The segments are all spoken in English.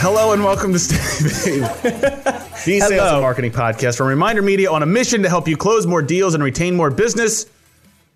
Hello and welcome to Stay Paid, the sales and marketing podcast from Reminder Media on a mission to help you close more deals and retain more business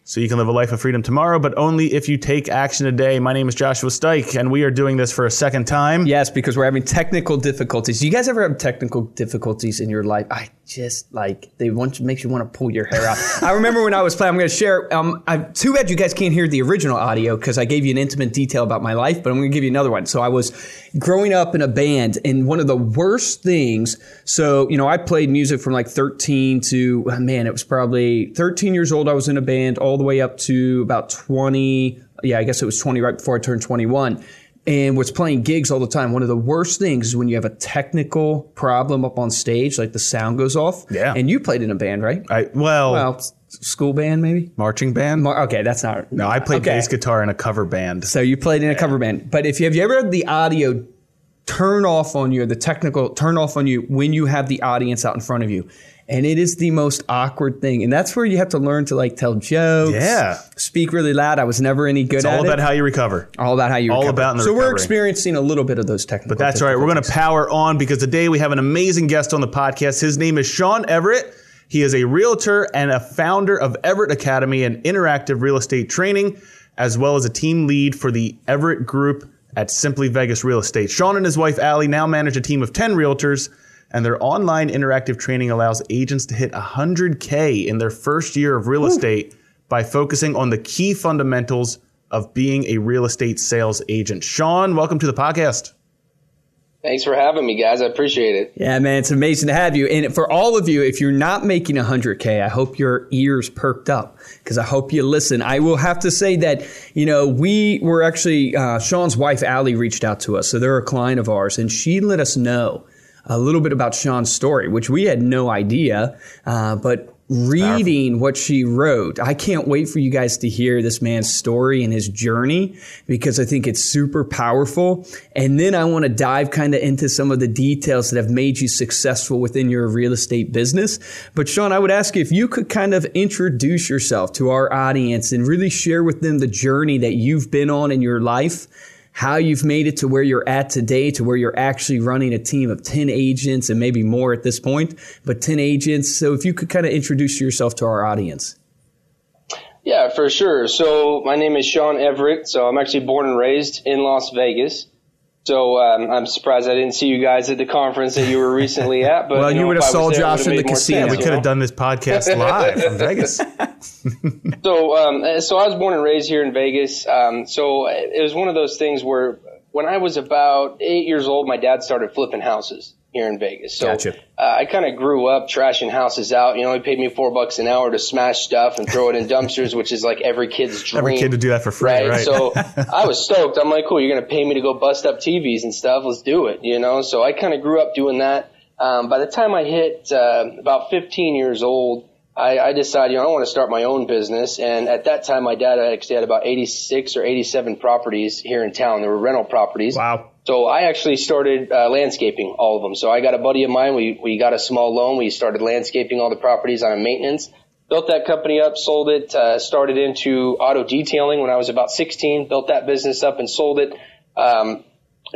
so you can live a life of freedom tomorrow, but only if you take action today. My name is Joshua Stike, and we are doing this for a second time. Yes, because we're having technical difficulties. Do you guys ever have technical difficulties in your life? I just like they want to makes you want to pull your hair out. I remember when I was playing. I'm going to share. Um, I, too bad you guys can't hear the original audio because I gave you an intimate detail about my life, but I'm going to give you another one. So I was growing up in a band, and one of the worst things. So you know, I played music from like 13 to oh, man, it was probably 13 years old. I was in a band all the way up to about 20. Yeah, I guess it was 20 right before I turned 21 and was playing gigs all the time. One of the worst things is when you have a technical problem up on stage, like the sound goes off. Yeah. And you played in a band, right? I well, Well, s- school band maybe. marching band. Mar- Okay, that's not. no, I played okay. bass guitar in a cover band. So you played in a cover band, but if you have you ever had the audio turn off on you, the technical turn off on you when you have the audience out in front of you. And it is the most awkward thing. And that's where you have to learn to like tell jokes. Yeah. Speak really loud. I was never any good It's at all it. about how you recover. all about how you all recover. about in the So we're experiencing a little bit of those technical. But that's right. We're going to power on because today we have an amazing guest on the podcast. His name is Sean Everett. He is a realtor and a founder of Everett Academy and interactive real estate training, as well as a team lead for the Everett Group at Simply Vegas Real Estate. Sean and his wife Allie now manage a team of 10 realtors, and their online interactive training allows agents to hit 100K in their first year of real estate by focusing on the key fundamentals of being a real estate sales agent. Sean, welcome to the podcast. Thanks for having me, guys. I appreciate it. Yeah, man, it's amazing to have you. And for all of you, if you're not making 100K, I hope your ears perked up because I hope you listen. I will have to say that, you know, we were actually, uh, Sean's wife, Allie, reached out to us. So they're a client of ours, and she let us know a little bit about Sean's story, which we had no idea. Uh, but reading what she wrote, I can't wait for you guys to hear this man's story and his journey because I think it's super powerful. And then I want to dive kind of into some of the details that have made you successful within your real estate business. But Sean, I would ask you if you could kind of introduce yourself to our audience and really share with them the journey that you've been on in your life how you've made it to where you're at today, to where you're actually running a team of 10 agents and maybe more at this point, but 10 agents. So if you could kind of introduce yourself to our audience. Yeah, for sure. So my name is Sean Everett. So I'm actually born and raised in Las Vegas. So um, I'm surprised I didn't see you guys at the conference that you were recently at. But Well, you know, would have saw there, Josh in the casino. sense, We could know? have done this podcast live from Vegas. So, um, so I was born and raised here in Vegas. Um, so it was one of those things where when I was about eight years old, my dad started flipping houses here in Vegas. So Gotcha. uh, I kind of grew up trashing houses out. You know, he paid me four bucks an hour to smash stuff and throw it in dumpsters, which is like every kid's dream. Every kid to do that for free, right? Right. So I was stoked. I'm like, cool, you're going to pay me to go bust up TVs and stuff. Let's do it, you know? So I kind of grew up doing that. Um, by the time I hit uh, about 15 years old, I, I decided, you know, I want to start my own business. And at that time, my dad actually had about 86 or 87 properties here in town. There were rental properties. Wow. So I actually started uh, landscaping all of them. So I got a buddy of mine. We we got a small loan. We started landscaping all the properties on a maintenance. Built that company up, sold it. Uh, started into auto detailing when I was about 16. Built that business up and sold it. Um,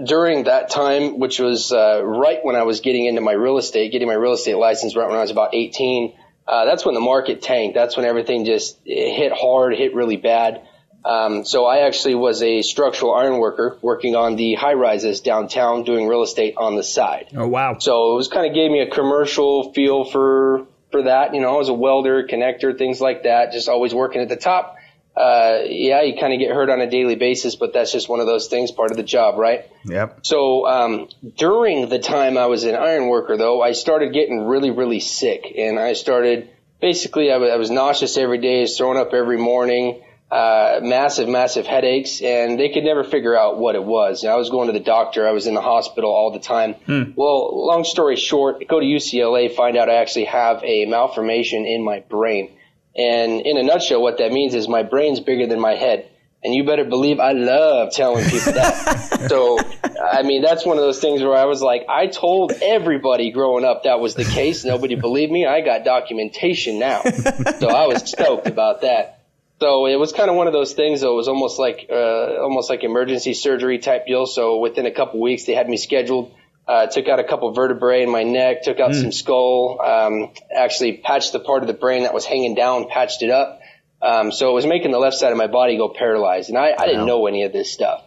during that time, which was uh, right when I was getting into my real estate, getting my real estate license, right when I was about 18. Uh, that's when the market tanked. That's when everything just hit hard, hit really bad. Um, so I actually was a structural iron worker working on the high rises downtown doing real estate on the side. Oh, wow. So it was kind of gave me a commercial feel for, for that. You know, I was a welder, connector, things like that, just always working at the top. Uh, yeah, you kind of get hurt on a daily basis, but that's just one of those things, part of the job, right? Yep. So um, during the time I was an iron worker, though, I started getting really, really sick, and I started basically I wa- I was nauseous every day, was throwing up every morning, uh, massive, massive headaches, and they could never figure out what it was. And I was going to the doctor, I was in the hospital all the time. Well, long story short, go to UCLA, find out I actually have a malformation in my brain. And in a nutshell, what that means is my brain's bigger than my head. And you better believe I love telling people that. so, I mean, that's one of those things where I was like, I told everybody growing up that was the case. Nobody believed me. I got documentation now. so I was stoked about that. So it was kind of one of those things. Though it was almost like uh, almost like emergency surgery type deal. So within a couple weeks, they had me scheduled. Uh, took out a couple vertebrae in my neck, took out mm. some skull, um, actually patched the part of the brain that was hanging down, patched it up. Um, so it was making the left side of my body go paralyzed, and I, I didn't know any of this stuff.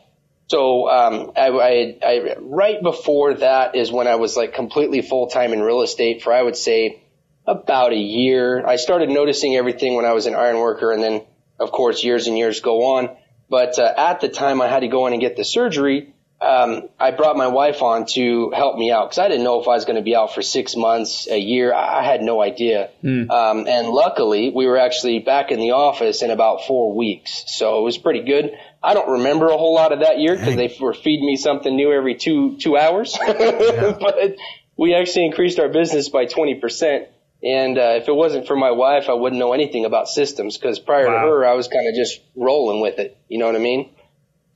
So um, I, I, I, right before that is when I was like completely full time in real estate for I would say about a year. I started noticing everything when I was an iron worker, and then of course years and years go on. But uh, at the time I had to go in and get the surgery, um, I brought my wife on to help me out because I didn't know if I was going to be out for six months, a year. I, I had no idea. Mm. Um, and luckily, we were actually back in the office in about four weeks, so it was pretty good. I don't remember a whole lot of that year because they were feeding me something new every two two hours. yeah. but we actually increased our business by twenty percent. And uh, if it wasn't for my wife, I wouldn't know anything about systems because prior wow. to her, I was kind of just rolling with it. You know what I mean?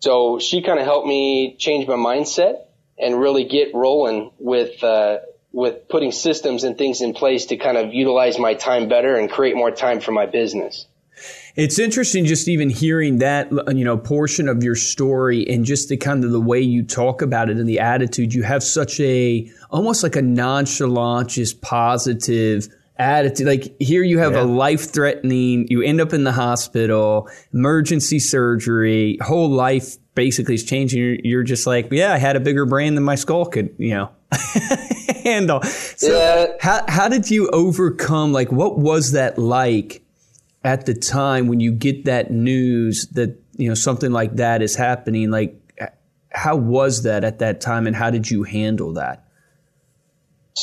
So she kind of helped me change my mindset and really get rolling with uh, with putting systems and things in place to kind of utilize my time better and create more time for my business. It's interesting just even hearing that you know portion of your story and just the kind of the way you talk about it and the attitude you have such a almost like a nonchalant just positive attitude. Like here you have yeah. a life threatening, you end up in the hospital, emergency surgery, whole life basically is changing. You're, you're just like, yeah, I had a bigger brain than my skull could, you know, handle. So yeah. how, how did you overcome, like, what was that like at the time when you get that news that, you know, something like that is happening? Like, how was that at that time and how did you handle that?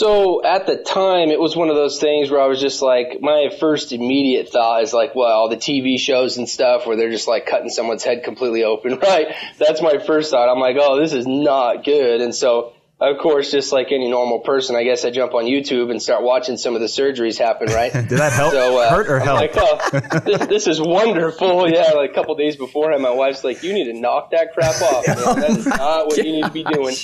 So at the time, it was one of those things where I was just like, my first immediate thought is like, well, all the TV shows and stuff where they're just like cutting someone's head completely open, right? That's my first thought. I'm like, oh, this is not good. And so, of course, just like any normal person, I guess I jump on YouTube and start watching some of the surgeries happen, right? Did that help? So, uh, Hurt or I'm help? Like, oh, this, this, is wonderful. Yeah, like a couple days beforehand, my wife's like, you need to knock that crap off, man. That is not what you need to be doing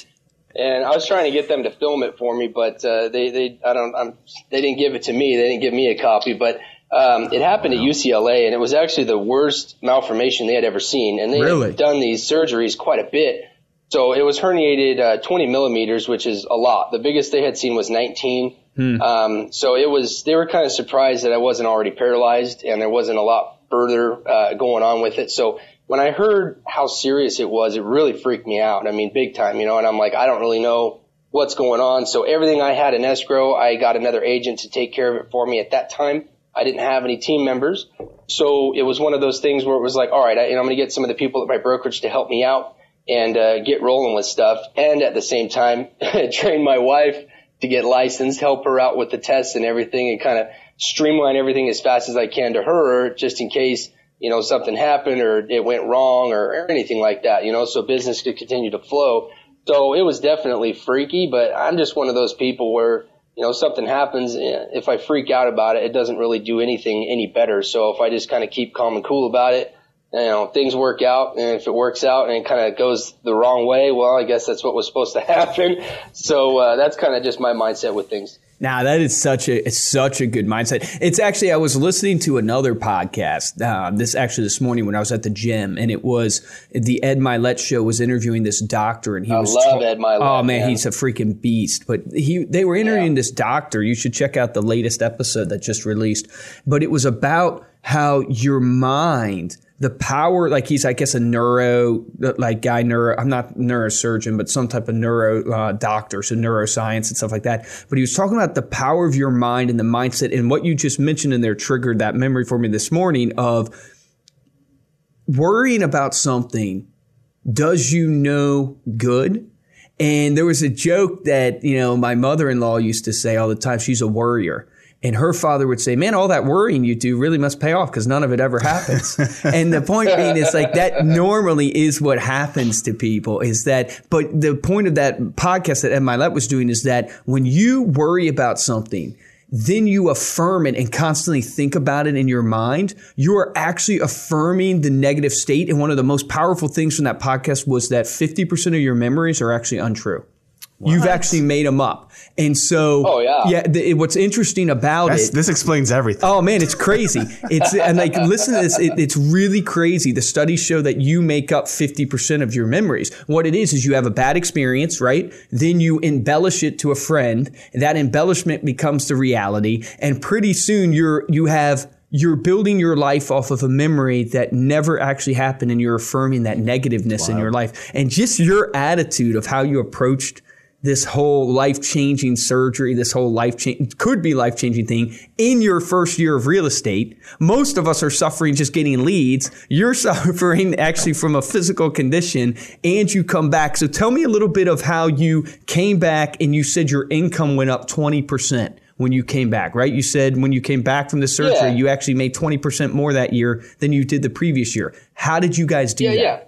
and I was trying to get them to film it for me, but uh, they they I don't I'm, they didn't give it to me. They didn't give me a copy, but um, it happened at UCLA, and it was actually the worst malformation they had ever seen, and they really? had done these surgeries quite a bit. So it was herniated uh, 20 millimeters, which is a lot. The biggest they had seen was 19. Hmm. Um, so it was they were kind of surprised that I wasn't already paralyzed, and there wasn't a lot further uh, going on with it. So when I heard how serious it was, it really freaked me out. I mean, big time, you know, and I'm like, I don't really know what's going on. So everything I had in escrow, I got another agent to take care of it for me at that time. I didn't have any team members. So it was one of those things where it was like, all right, I, I'm going to get some of the people at my brokerage to help me out and uh, get rolling with stuff. And at the same time, train my wife to get licensed, help her out with the tests and everything and kind of streamline everything as fast as I can to her just in case you know, something happened or it went wrong or, or anything like that, you know, so business could continue to flow. So it was definitely freaky, but I'm just one of those people where, you know, something happens. Eh, if I freak out about it, it doesn't really do anything any better. So if I just kind of keep calm and cool about it, you know, things work out. And if it works out and it kind of goes the wrong way, well, I guess that's what was supposed to happen. So uh, that's kind of just my mindset with things. Now that is such a it's such a good mindset. It's actually I was listening to another podcast uh, this actually this morning when I was at the gym, and it was the Ed Mylett show was interviewing this doctor, and he I was love ta- Ed Mylett. Oh man, he's a freaking beast. But he they were interviewing yeah. this doctor. You should check out the latest episode that just released. But it was about how your mind the power, like he's, I guess, a neuro, like guy, neuro, I'm not neurosurgeon, but some type of neuro uh, doctor, so neuroscience and stuff like that. But he was talking about the power of your mind and the mindset and what you just mentioned in there triggered that memory for me this morning of worrying about something does you no good. And there was a joke that, you know, my mother-in-law used to say all the time, she's a worrier. And her father would say, Man, all that worrying you do really must pay off because none of it ever happens. and the point being is like that normally is what happens to people is that, but the point of that podcast that Ed Mylett was doing is that when you worry about something, then you affirm it and constantly think about it in your mind, you are actually affirming the negative state. And one of the most powerful things from that podcast was that 50% of your memories are actually untrue. You've actually made them up. And so, Oh, yeah. yeah. The, what's interesting about That's, it, this explains everything. Oh man, it's crazy. It's and like listen to this. It, it's really crazy. The studies show that you make up fifty percent of your memories. What it is is you have a bad experience, right? Then you embellish it to a friend. That embellishment becomes the reality, and pretty soon you're you have you're building your life off of a memory that never actually happened, and you're affirming that negativeness in your life. And just your attitude of how you approached this whole life changing surgery, this whole life change could be life changing thing in your first year of real estate. Most of us are suffering just getting leads. You're suffering actually from a physical condition and you come back. So tell me a little bit of how you came back and you said your income went up 20% when you came back, right? You said when you came back from the surgery, Yeah. you actually made 20% more that year than you did the previous year. How did you guys do Yeah, that? yeah.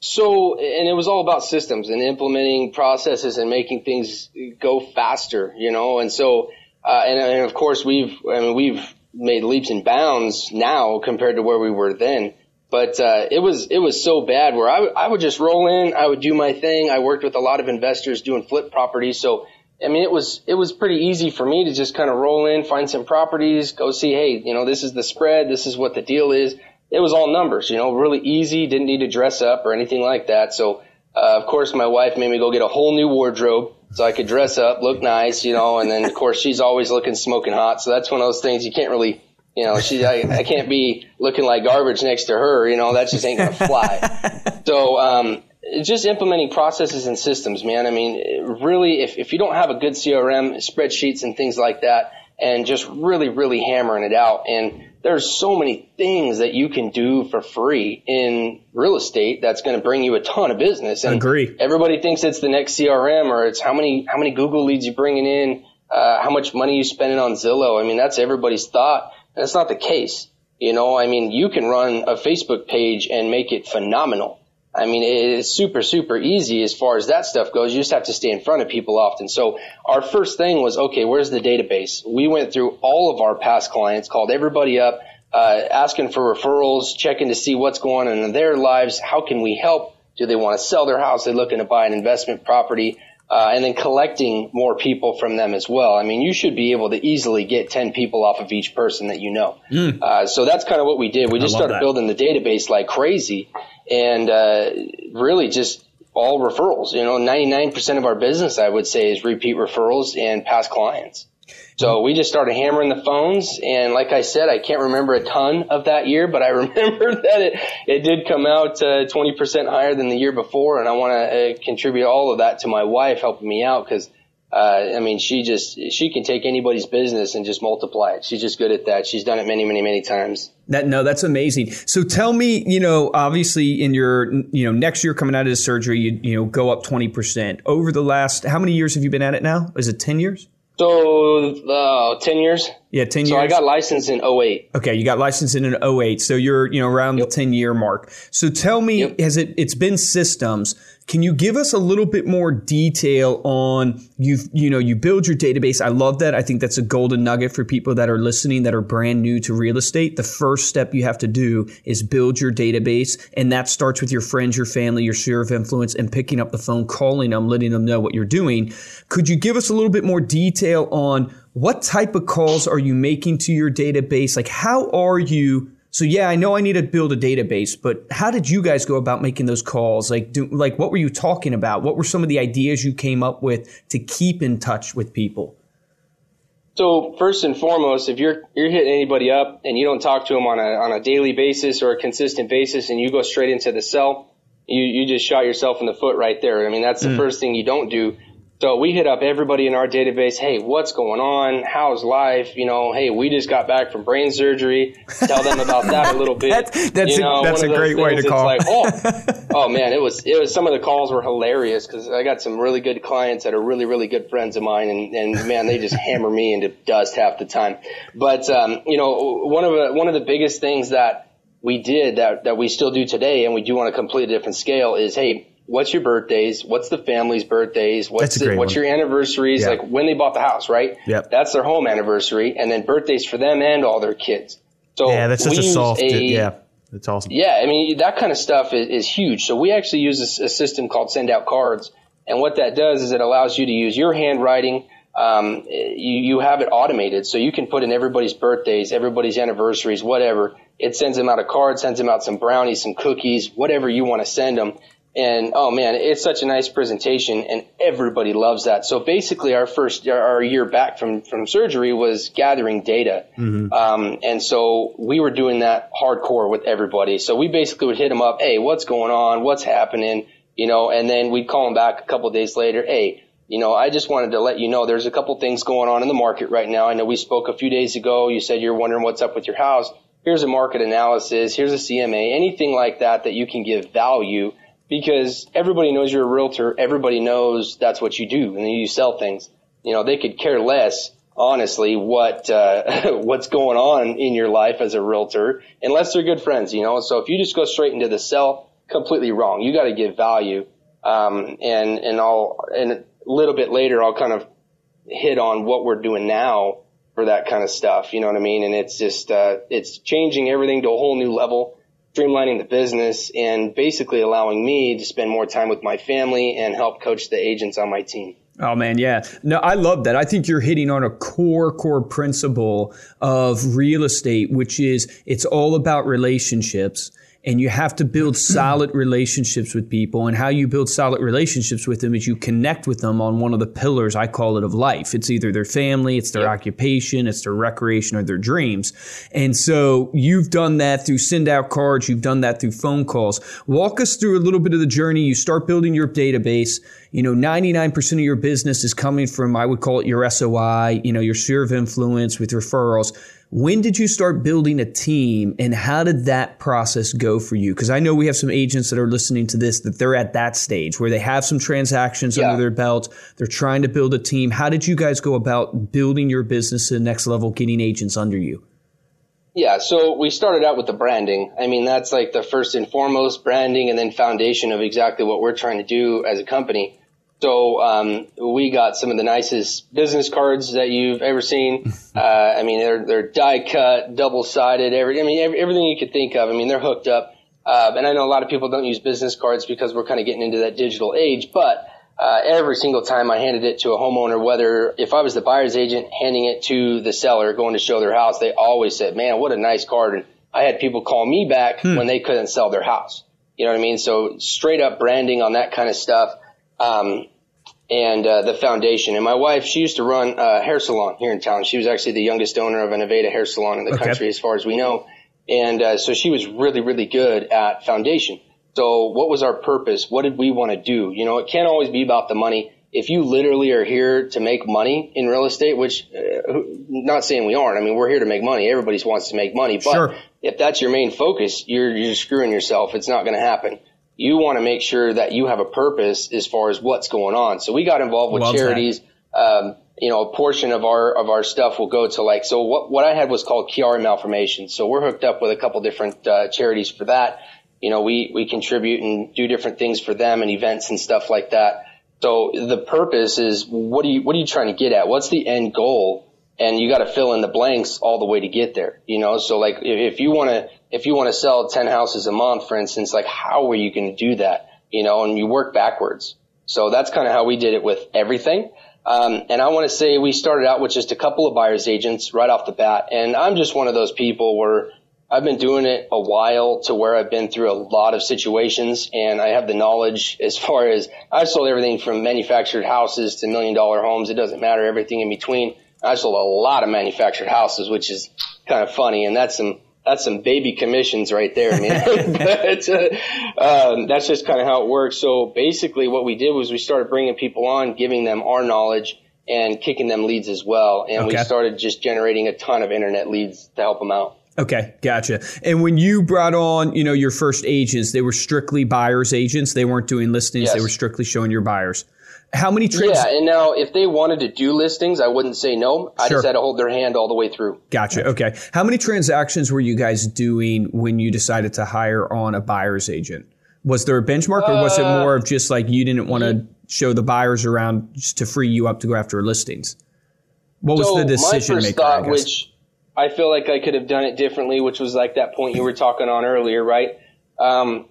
So, and it was all about systems and implementing processes and making things go faster, you know. And so, uh, and, and of course, we've, I mean, we've made leaps and bounds now compared to where we were then. But uh, it was it was so bad where I I would just roll in, I would do my thing. I worked with a lot of investors doing flip properties, so I mean it was it was pretty easy for me to just kind of roll in, find some properties, go see, hey, you know, this is the spread, this is what the deal is. It was all numbers, you know, really easy. Didn't need to dress up or anything like that. So uh, of course my wife made me go get a whole new wardrobe so I could dress up, look nice, you know, and then of course she's always looking smoking hot. So that's one of those things you can't really you know, she, I, I can't be looking like garbage next to her. You know, that just ain't gonna fly. so, um, just implementing processes and systems, man. I mean, really, if, if you don't have a good CRM, spreadsheets and things like that, and just really, really hammering it out. And there's so many things that you can do for free in real estate that's going to bring you a ton of business. And Agree. Everybody thinks it's the next CRM or it's how many, how many Google leads you're bringing in, uh, how much money you're spending on Zillow. I mean, that's everybody's thought. And that's not the case. You know, I mean, you can run a Facebook page and make it phenomenal. I mean, it's super, super easy as far as that stuff goes. You just have to stay in front of people often. So our first thing was, okay, where's the database? We went through all of our past clients, called everybody up, uh, asking for referrals, checking to see what's going on in their lives. How can we help? Do they want to sell their house? They're looking to buy an investment property. Uh, and then collecting more people from them as well. I mean, you should be able to easily get 10 people off of each person that you know. Uh, so that's kind of what we did. We just started that. building the database like crazy and uh, really just all referrals. You know, 99% of our business, I would say, is repeat referrals and past clients. So we just started hammering the phones, and like I said, I can't remember a ton of that year, but I remember that it it did come out uh, twenty percent higher than the year before, and I want to uh, contribute all of that to my wife helping me out because. Uh, I mean, she just, she can take anybody's business and just multiply it. She's just good at that. She's done it many, many, many times. That no, that's amazing. So tell me, you know, obviously in your, you know, next year coming out of the surgery, you you know go up twenty percent over the last. How many years have you been at it now? Is it ten years? So, uh, 10 years. Yeah, ten years. So. I got licensed in 08. Okay, you got licensed in an 08, so you're you know around the 10 year mark. So tell me, Yep. has it it's been systems? Can you give us a little bit more detail on you you know you build your database? I love that. I think that's a golden nugget for people that are listening that are brand new to real estate. The first step you have to do is build your database, and that starts with your friends, your family, your sphere of influence, and picking up the phone, calling them, letting them know what you're doing. Could you give us a little bit more detail on what type of calls are you making to your database? Like, how are you? So yeah, I know I need to build a database, but how did you guys go about making those calls? Like, do, like what were you talking about? What were some of the ideas you came up with to keep in touch with people? So first and foremost, if you're you're hitting anybody up and you don't talk to them on a on a daily basis or a consistent basis, and you go straight into the sell, you you just shot yourself in the foot right there. I mean, that's the mm. first thing you don't do. So we hit up everybody in our database. Hey, what's going on? How's life? You know, hey, we just got back from brain surgery. Tell them about that a little bit. That's- that's you a- that's a great way to call. Like, oh, oh man, it was it was some of the calls were hilarious because I got some really good clients that are really really good friends of mine, and and man, they just hammer me into dust half the time. But um, you know, one of the one of the biggest things that we did that that we still do today, and we do on a completely different scale, is hey. What's your birthdays? What's the family's birthdays? What's the, what's one. your anniversaries? Yeah. Like when they bought the house, right? Yep. That's their home anniversary, and then birthdays for them and all their kids. So Yeah, that's such a soft. a- yeah, that's awesome. yeah, I mean that kind of stuff is, is huge. So we actually use a system called Send Out Cards, And what that does is it allows you to use your handwriting. Um, you, you have it automated, so you can put in everybody's birthdays, everybody's anniversaries, whatever. It sends them out a card, sends them out some brownies, some cookies, whatever you want to send them. And oh man, it's such a nice presentation, and everybody loves that. So basically, our first our year back from from surgery was gathering data, mm-hmm. um, and so we were doing that hardcore with everybody. So we basically would hit them up, hey, what's going on? What's happening? You know, and then we'd call them back a couple days later, hey. You know, I just wanted to let you know there's a couple things going on in the market right now. I know we spoke a few days ago. You said you're wondering what's up with your house. Here's a market analysis. Here's a CMA. Anything like that that you can give value because everybody knows you're a realtor. Everybody knows that's what you do, and you sell things. You know, they could care less, honestly, what uh, what's going on in your life as a realtor, unless they're good friends. You know, so if you just go straight into the sell, completely wrong. You got to give value, um, and and I'll and a little bit later I'll kind of hit on what we're doing now for that kind of stuff. You know what I mean? And it's just uh, it's changing everything to a whole new level streamlining the business and basically allowing me to spend more time with my family and help coach the agents on my team. Oh man, yeah. No, I love that. I think you're hitting on a core core principle of real estate, which is it's all about relationships and you have to build solid relationships with people. And how you build solid relationships with them is you connect with them on one of the pillars, I call it, of life. It's either their family, it's their yep. occupation, it's their recreation, or their dreams. And so you've done that through send out cards, you've done that through phone calls. Walk us through a little bit of the journey. You start building your database. You know, 99% of your business is coming from, I would call it your SOI, you know, your sphere of influence with referrals when did you start building a team and how did that process go for you? Because I know we have some agents that are listening to this that they're at that stage where they have some transactions yeah. under their belt. They're trying to build a team. How did you guys go about building your business to the next level, getting agents under you? Yeah, so we started out with the branding. I mean, that's like the first and foremost branding and then foundation of exactly what we're trying to do as a company. So um, we got some of the nicest business cards that you've ever seen. Uh, I mean, they're they're die cut, double sided. Every I mean, every, everything you could think of. I mean, they're hooked up. Uh, and I know a lot of people don't use business cards because we're kind of getting into that digital age. But uh, every single time I handed it to a homeowner, whether if I was the buyer's agent handing it to the seller going to show their house, they always said, "Man, what a nice card." And I had people call me back hmm. when they couldn't sell their house. You know what I mean? So straight up branding on that kind of stuff um, and uh, the foundation. And my wife, she used to run a hair salon here in town. She was actually the youngest owner of an Aveda hair salon in the okay. country, as far as we know. And uh, so she was really, really good at foundation. So what was our purpose? What did we want to do? You know, it can't always be about the money. If you literally are here to make money in real estate, which uh, not saying we aren't. I mean, we're here to make money. Everybody wants to make money, but sure. if that's your main focus, you're you're screwing yourself. It's not going to happen you want to make sure that you have a purpose as far as what's going on. So we got involved with Love charities. Um, you know, a portion of our of our stuff will go to like so. What what I had was called Chiari Malformation. So we're hooked up with a couple different uh, charities for that. You know, we we contribute and do different things for them and events and stuff like that. So the purpose is what are you what are you trying to get at? What's the end goal? And you got to fill in the blanks all the way to get there. You know, so like if, if you want to if you want to sell 10 houses a month, for instance, like how are you going to do that? You know, and you work backwards. So that's kind of how we did it with everything. Um, and I want to say we started out with just a couple of buyer's agents right off the bat. And I'm just one of those people where I've been doing it a while to where I've been through a lot of situations and I have the knowledge as far as I've sold everything from manufactured houses to million dollar homes. It doesn't matter, everything in between. I sold a lot of manufactured houses, which is kind of funny. And that's some that's some baby commissions right there, man. but, uh, um, that's just kind of how it works. So basically, what we did was we started bringing people on, giving them our knowledge, and kicking them leads as well. And okay. we started just generating a ton of internet leads to help them out. Okay, gotcha. And when you brought on, you know, your first agents, they were strictly buyers agents. They weren't doing listings. Yes. They were strictly showing your buyers. How many trades? Yeah, and now if they wanted to do listings, I wouldn't say no. I sure. just had to hold their hand all the way through. Gotcha. Okay. How many transactions were you guys doing when you decided to hire on a buyer's agent? Was there a benchmark, or was it uh, more of just like you didn't want to show the buyers around just to free you up to go after listings? What was so the decision my first maker? Thought, I which I feel like I could have done it differently, which was like that point you were talking on earlier, right? Um,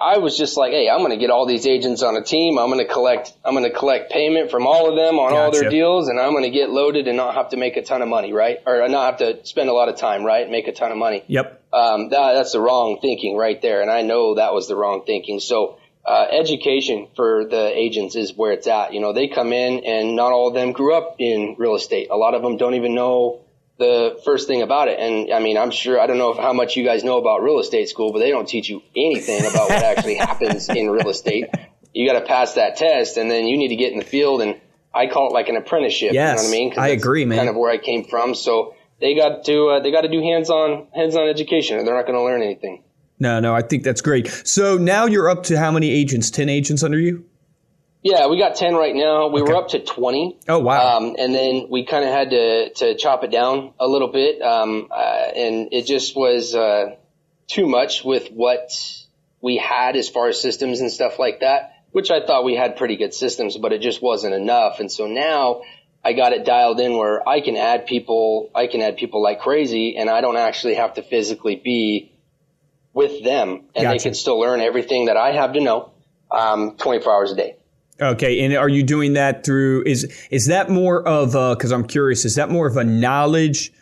I was just like, hey, I'm going to get all these agents on a team. I'm going to collect, I'm going to collect payment from all of them on all their deals, and I'm going to get loaded and not have to make a ton of money, right? Or not have to spend a lot of time, right? Make a ton of money. Yep. Um, that, that's the wrong thinking right there, and I know that was the wrong thinking. So. Uh, education for the agents is where it's at. You know, they come in and not all of them grew up in real estate. A lot of them don't even know the first thing about it. And I mean, I'm sure, I don't know if, how much you guys know about real estate school, but they don't teach you anything about what actually happens in real estate. You got to pass that test and then you need to get in the field. And I call it like an apprenticeship. Yes, you know what I mean? I agree, man. Kind of where I came from. So they got to, uh, they got to do hands-on, hands-on education or they're not going to learn anything. No, no, I think that's great. So now you're up to how many agents? 10 agents under you? Yeah, we got 10 right now. We Okay. were up to 20. Oh, wow. Um, and then we kind of had to, to chop it down a little bit. Um, uh, and it just was, uh, too much with what we had as far as systems and stuff like that, which I thought we had pretty good systems, but it just wasn't enough. And so now I got it dialed in where I can add people, I can add people like crazy and I don't actually have to physically be with them and they can still learn everything that I have to know, um, 24 hours a day. Okay, and are you doing that through is is that more of a cuz I'm curious, is that more of a knowledge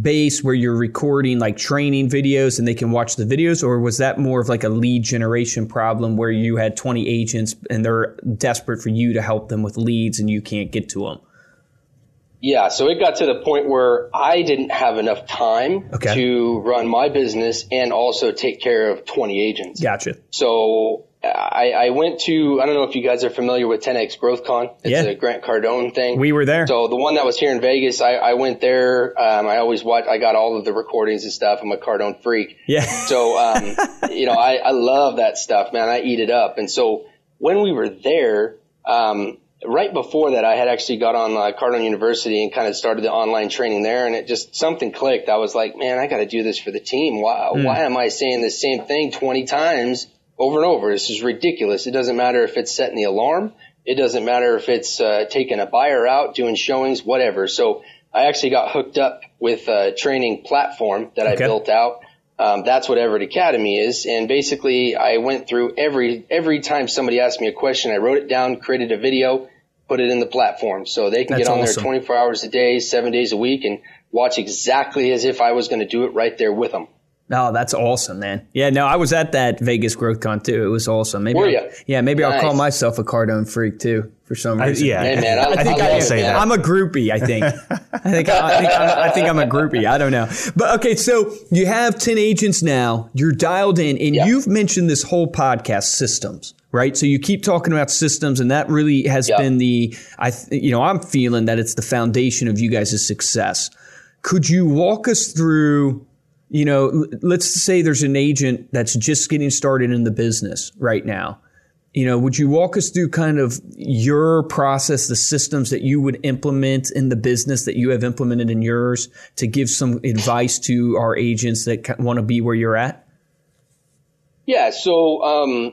base where you're recording like training videos and they can watch the videos or was that more of like a lead generation problem where you had 20 agents and they're desperate for you to help them with leads and you can't get to them? Yeah, so it got to the point where I didn't have enough time Okay. to run my business and also take care of 20 agents. Gotcha. So I, I went to, I don't know if you guys are familiar with 10X GrowthCon. It's Yeah. a Grant Cardone thing. We were there. So the one that was here in Vegas, I, I went there. Um, I always watch, I got all of the recordings and stuff. I'm a Cardone freak. Yeah. So, um, you know, I, I love that stuff, man. I eat it up. And so when we were there, um, right before that, I had actually got on uh, Cardone University and kind of started the online training there. And it just, something clicked. I was like, man, I got to do this for the team. Why, why am I saying the same thing 20 times over and over? This is ridiculous. It doesn't matter if it's setting the alarm. It doesn't matter if it's uh, taking a buyer out, doing showings, whatever. So I actually got hooked up with a training platform that I built out. Um, that's what Everett Academy is. And basically, I went through every every time somebody asked me a question, I wrote it down, created a video, put it in the platform, so they can That's get on awesome. there 24 hours a day, seven days a week, and watch exactly as if I was going to do it right there with them. No, that's awesome, man. Yeah, no, I was at that Vegas GrowthCon too. It was awesome. Maybe Were I'll- Yeah, maybe I'll call myself a Cardone freak too for some I, reason. yeah, Hey, man, I- I think I I, love will say that. I'm a groupie, I think. I think I, think I'm, I think I'm a groupie. I don't know. But okay, so you have 10 agents now. You're dialed in and Yeah. you've mentioned this whole podcast systems, right? So you keep talking about systems and that really has Yeah. been the I th- you know, I'm feeling that it's the foundation of you guys' success. Could you walk us through you know, let's say there's an agent that's just getting started in the business right now. You know, would you walk us through kind of your process, the systems that you would implement in the business that you have implemented in yours to give some advice to our agents that want to be where you're at? Yeah, so um,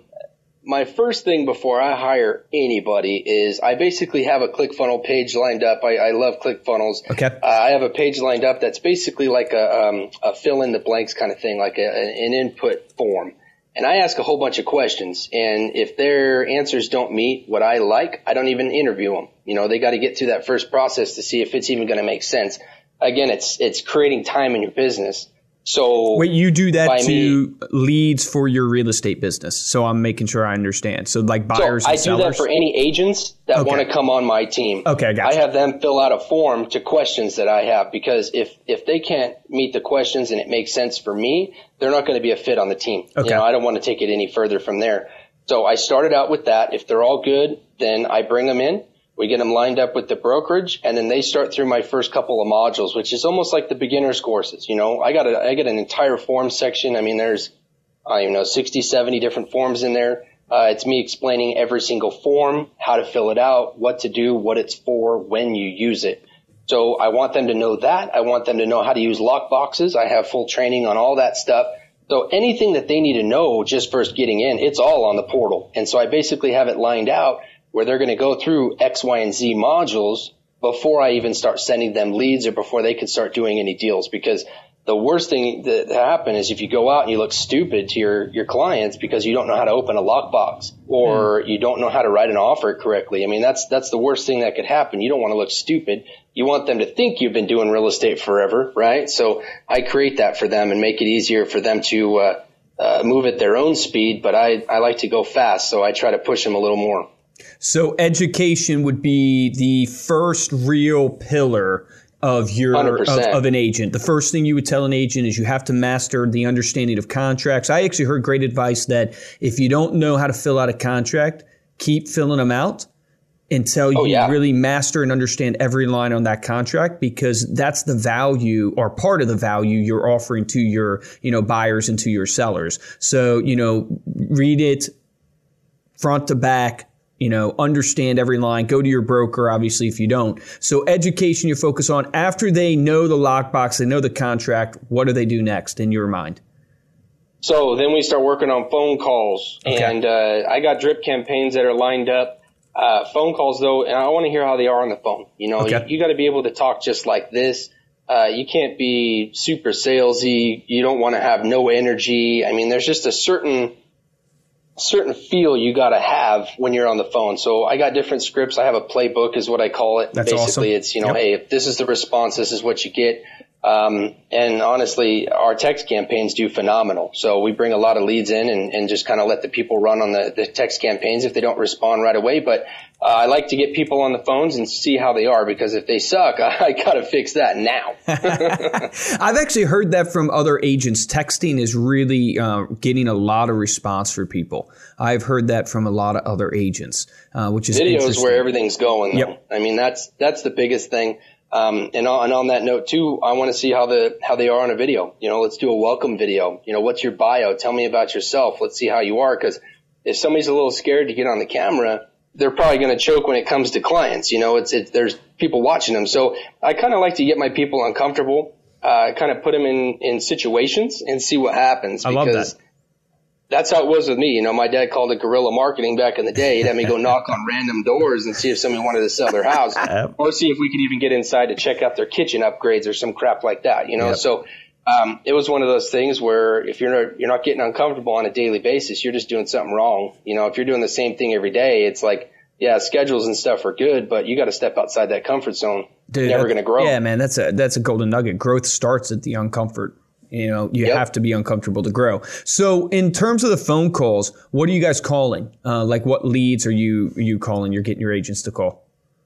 my first thing before I hire anybody is I basically have a ClickFunnels page lined up. I, I love ClickFunnels. Okay. Uh, I have a page lined up that's basically like a, um, a fill in the blanks kind of thing, like a, an input form. And I ask a whole bunch of questions, and if their answers don't meet what I like, I don't even interview them. You know, they got to get through that first process to see if it's even going to make sense. Again, it's it's creating time in your business. So Wait, you do that to leads for your real estate business. So I'm making sure I understand. So like So buyers I and do sellers. that for any agents that Okay. want to come on my team. Okay, gotcha. I have them fill out a form to questions that I have because if if they can't meet the questions and it makes sense for me, they're not going to be a fit on the team. Okay. You know, I don't want to take it any further from there. So I started out with that. If they're all good, then I bring them in. We get them lined up with the brokerage, and then they start through my first couple of modules, which is almost like the beginners courses. You know, I got a, I get an entire form section. I mean, there's I don't know, 60, 70 different forms in there. Uh, it's me explaining every single form, how to fill it out, what to do, what it's for, when you use it. So I want them to know that. I want them to know how to use lock boxes. I have full training on all that stuff. So anything that they need to know just first getting in, it's all on the portal. And so I basically have it lined out where they're going to go through X, Y, and Z modules before I even start sending them leads or before they can start doing any deals because the worst thing that happen is if you go out and you look stupid to your, your clients because you don't know how to open a lockbox or mm. you don't know how to write an offer correctly. I mean, that's, that's the worst thing that could happen. You don't want to look stupid. You want them to think you've been doing real estate forever, right? So I create that for them and make it easier for them to, uh, uh, move at their own speed, but I, I like to go fast. So I try to push them a little more. So education would be the first real pillar of your of, of, an agent. The first thing you would tell an agent is you have to master the understanding of contracts. I actually heard great advice that if you don't know how to fill out a contract, keep filling them out until oh, you yeah. really master and understand every line on that contract because that's the value or part of the value you're offering to your, you know, buyers and to your sellers. So, you know, read it front to back, you know, understand every line. Go to your broker, obviously, if you don't. So education you focus on. After they know the lockbox, they know the contract, what do they do next in your mind? So then we start working on phone calls. Okay. And uh, I got drip campaigns that are lined up. Uh, phone calls, though, and I want to hear how they are on the phone. You know, okay. you, you got to be able to talk just like this. Uh, you can't be super salesy. You don't want to have no energy. I mean, there's just a certain certain feel you got to have when you're on the phone. So I got different scripts. I have a playbook is what I call it. That's Basically, awesome. it's, you know, yep. hey, if this is the response, this is what you get. Um, and honestly, our text campaigns do phenomenal. So we bring a lot of leads in and, and just kind of let the people run on the, the text campaigns if they don't respond right away. But uh, I like to get people on the phones and see how they are because if they suck, I, I got to fix that now. I've actually heard that from other agents. Texting is really uh, getting a lot of response for people. I've heard that from a lot of other agents, uh, which is videos where everything's going. Yep. I mean, that's that's the biggest thing. Um, and, on, and on that note too, I want to see how the how they are on a video. You know, let's do a welcome video. You know, what's your bio? Tell me about yourself. Let's see how you are. Because if somebody's a little scared to get on the camera, they're probably going to choke when it comes to clients. You know, it's it, there's people watching them. So I kind of like to get my people uncomfortable, uh, kind of put them in in situations and see what happens. I love that that's how it was with me. You know, my dad called it guerrilla marketing back in the day. He'd have me go knock on random doors and see if somebody wanted to sell their house or see if we could even get inside to check out their kitchen upgrades or some crap like that, you know? Yep. So, um, it was one of those things where if you're not, you're not getting uncomfortable on a daily basis, you're just doing something wrong. You know, if you're doing the same thing every day, it's like, yeah, schedules and stuff are good, but you got to step outside that comfort zone. Dude, Never going to grow. Yeah, man, that's a that's a golden nugget. Growth starts at the uncomfort. You know, you yep. have to be uncomfortable to grow. So, in terms of the phone calls, what are you guys calling? Uh, like, what leads are you are you calling? You're getting your agents to call.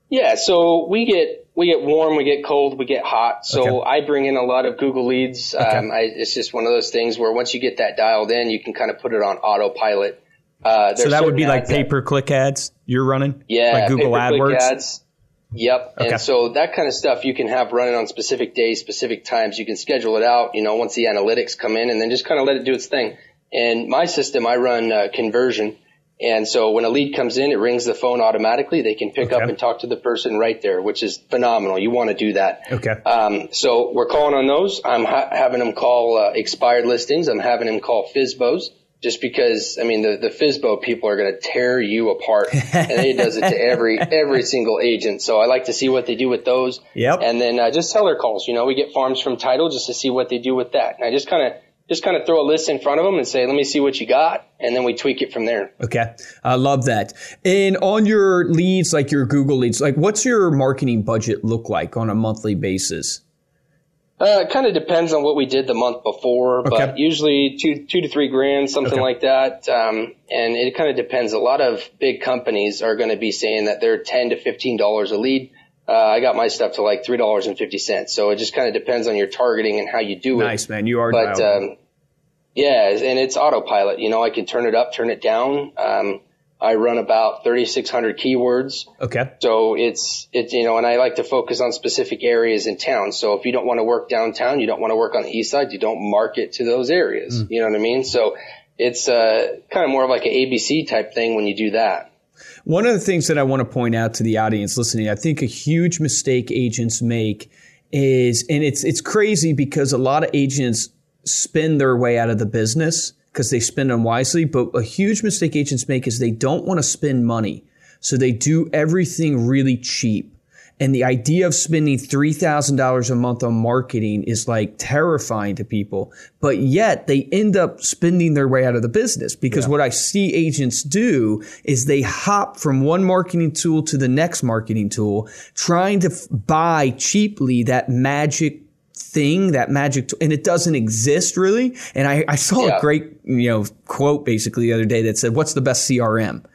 Yeah, so we get we get warm, we get cold, we get hot. So okay. I bring in a lot of Google leads. Okay. Um, I, it's just one of those things where once you get that dialed in, you can kind of put it on autopilot. Uh, so that would be like pay per click ads you're running. Yeah, like Google AdWords. Ads. Yep. Okay. And so that kind of stuff you can have running on specific days, specific times. You can schedule it out, you know, once the analytics come in and then just kind of let it do its thing. And my system, I run uh, conversion. And so when a lead comes in, it rings the phone automatically. They can pick okay. up and talk to the person right there, which is phenomenal. You want to do that. Okay. Um, so we're calling on those. I'm ha- having them call uh, expired listings. I'm having them call FSBOs just because I mean the the FSBO people are going to tear you apart, and it does it to every every single agent. So I like to see what they do with those. Yep. And then uh, just seller calls. You know, we get farms from title just to see what they do with that. And I just kind of just kind of throw a list in front of them and say, "Let me see what you got," and then we tweak it from there. Okay, I love that. And on your leads, like your Google leads, like what's your marketing budget look like on a monthly basis? Uh, it kind of depends on what we did the month before, okay. but usually two two to three grand, something okay. like that. Um, and it kind of depends. A lot of big companies are going to be saying that they're ten to fifteen dollars a lead. Uh, I got my stuff to like three dollars and fifty cents. So it just kind of depends on your targeting and how you do it. Nice man, you are. But um, yeah, and it's autopilot. You know, I can turn it up, turn it down. Um, I run about 3,600 keywords. Okay. So it's, it's, you know, and I like to focus on specific areas in town. So if you don't want to work downtown, you don't want to work on the east side, you don't market to those areas. Mm. You know what I mean? So it's, uh, kind of more of like an ABC type thing when you do that. One of the things that I want to point out to the audience listening, I think a huge mistake agents make is, and it's, it's crazy because a lot of agents spend their way out of the business because they spend unwisely. But a huge mistake agents make is they don't want to spend money. So they do everything really cheap. And the idea of spending $3,000 a month on marketing is like terrifying to people. But yet they end up spending their way out of the business because yeah. what I see agents do is they hop from one marketing tool to the next marketing tool, trying to f- buy cheaply that magic thing, that magic, and it doesn't exist really. And I, I saw yeah. a great, you know, quote basically the other day that said, "What's the best CRM?"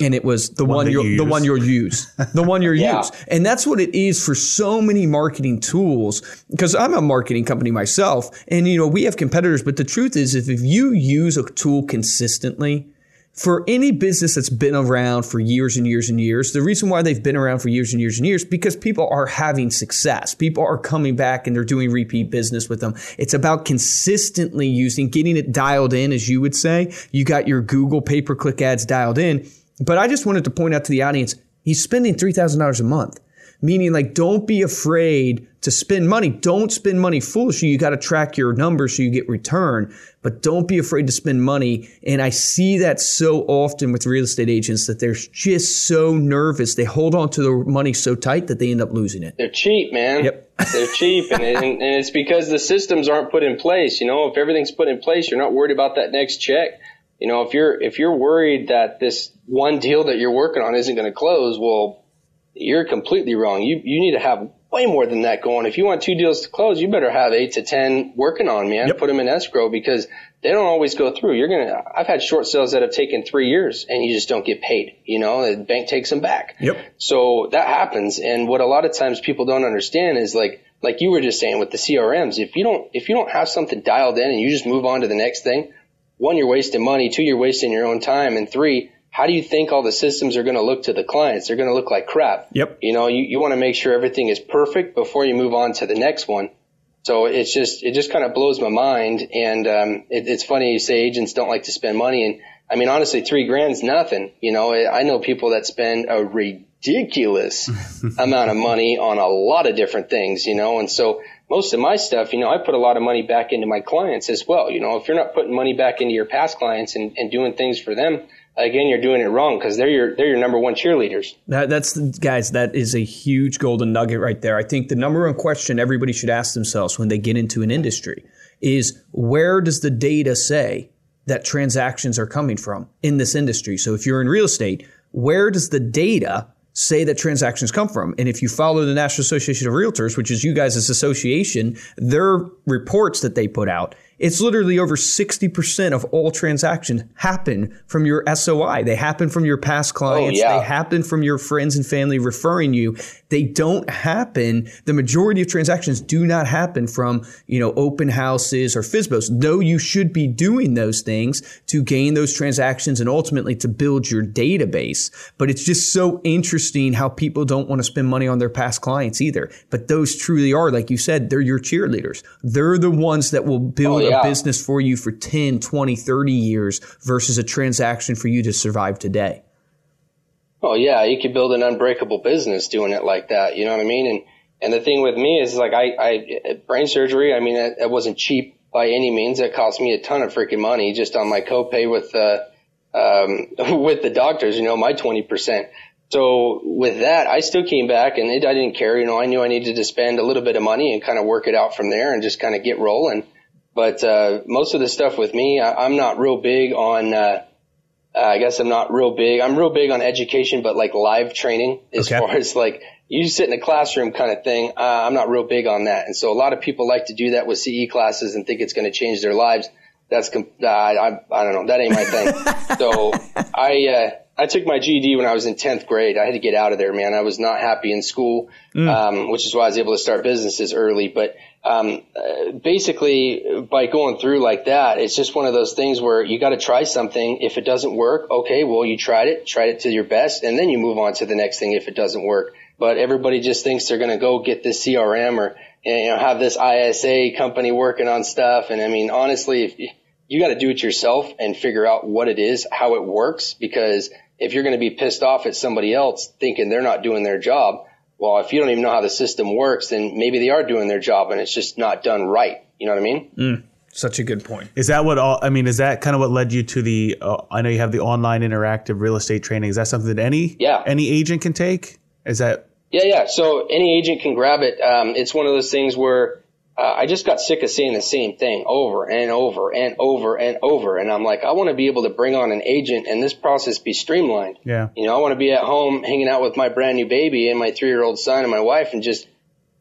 and it was the, one, one you the one you'll use, the one you'll yeah. use, and that's what it is for so many marketing tools. Because I'm a marketing company myself, and you know we have competitors, but the truth is, if, if you use a tool consistently, for any business that's been around for years and years and years, the reason why they've been around for years and years and years because people are having success. People are coming back and they're doing repeat business with them. It's about consistently using, getting it dialed in, as you would say. You got your Google pay per click ads dialed in but I just wanted to point out to the audience, he's spending $3,000 a month. Meaning, like, don't be afraid to spend money. Don't spend money foolishly. You got to track your numbers so you get return, but don't be afraid to spend money. And I see that so often with real estate agents that they're just so nervous. They hold on to their money so tight that they end up losing it. They're cheap, man. Yep. they're cheap. And, and, and it's because the systems aren't put in place. You know, if everything's put in place, you're not worried about that next check you know, if you're if you're worried that this one deal that you're working on isn't going to close, well, you're completely wrong. You you need to have way more than that going. If you want two deals to close, you better have eight to ten working on, man. Yep. Put them in escrow because they don't always go through. You're gonna. I've had short sales that have taken three years and you just don't get paid. You know, the bank takes them back. Yep. So that happens, and what a lot of times people don't understand is like like you were just saying with the CRMs. If you don't if you don't have something dialed in and you just move on to the next thing one, you're wasting money. Two, you're wasting your own time. And three, how do you think all the systems are going to look to the clients? They're going to look like crap. Yep. You know, you, you want to make sure everything is perfect before you move on to the next one. So it's just, it just kind of blows my mind. And, um, it, it's funny you say agents don't like to spend money. And I mean, honestly, three grand's nothing. You know, I know people that spend a ridiculous amount of money on a lot of different things, you know, and so most of my stuff, you know, I put a lot of money back into my clients as well. You know, if you're not putting money back into your past clients and, and doing things for them, again, you're doing it wrong because they're your they're your number one cheerleaders. That, that's guys. That is a huge golden nugget right there. I think the number one question everybody should ask themselves when they get into an industry is where does the data say that transactions are coming from in this industry? So if you're in real estate, where does the data say that transactions come from. And if you follow the National Association of Realtors, which is you guys' association, their reports that they put out, it's literally over 60% of all transactions happen from your SOI. They happen from your past oh, clients. Oh, yeah. They happen from your friends and family referring you. They don't happen. The majority of transactions do not happen from, you know, open houses or FSBOs, though you should be doing those things to gain those transactions and ultimately to build your database. But it's just so interesting how people don't want to spend money on their past clients either. But those truly are, like you said, they're your cheerleaders. They're the ones that will build oh, yeah yeah. a business for you for 10, 20, 30 years versus a transaction for you to survive today. Oh yeah, you could build an unbreakable business doing it like that. You know what I mean? And and the thing with me is like I, I brain surgery. I mean, it, it wasn't cheap by any means. It cost me a ton of freaking money just on my copay with uh, um, with the doctors. You know, my twenty percent. So with that, I still came back and it, I didn't care. You know, I knew I needed to spend a little bit of money and kind of work it out from there and just kind of get rolling. But uh, most of the stuff with me, I, am not real big on. Uh, uh, I guess I'm not real big. I'm real big on education, but like live training as okay. far as like you sit in a classroom kind of thing. Uh, I'm not real big on that. And so a lot of people like to do that with CE classes and think it's going to change their lives. That's uh, I, I don't know. That ain't my thing. so I uh, I took my GED when I was in 10th grade. I had to get out of there, man. I was not happy in school, mm. um, which is why I was able to start businesses early. But um, basically, by going through like that, it's just one of those things where you got to try something. If it doesn't work, okay, well, you tried it, tried it to your best, and then you move on to the next thing if it doesn't work. But everybody just thinks they're going to go get this CRM or you know have this ISA company working on stuff. And I mean, honestly, if you got to do it yourself and figure out what it is, how it works, because if you're going to be pissed off at somebody else thinking they're not doing their job, well, if you don't even know how the system works, then maybe they are doing their job and it's just not done right. You know what I mean? Mm, such a good point. Is that what all, I mean, is that kind of what led you to the, uh, I know you have the online interactive real estate training. Is that something that any, yeah. any agent can take? Is that? Yeah, yeah. So any agent can grab it. Um, it's one of those things where uh, I just got sick of saying the same thing over and over and over and over. And I'm like, I want to be able to bring on an agent and this process be streamlined. Yeah. You know, I want to be at home hanging out with my brand new baby and my three year old son and my wife and just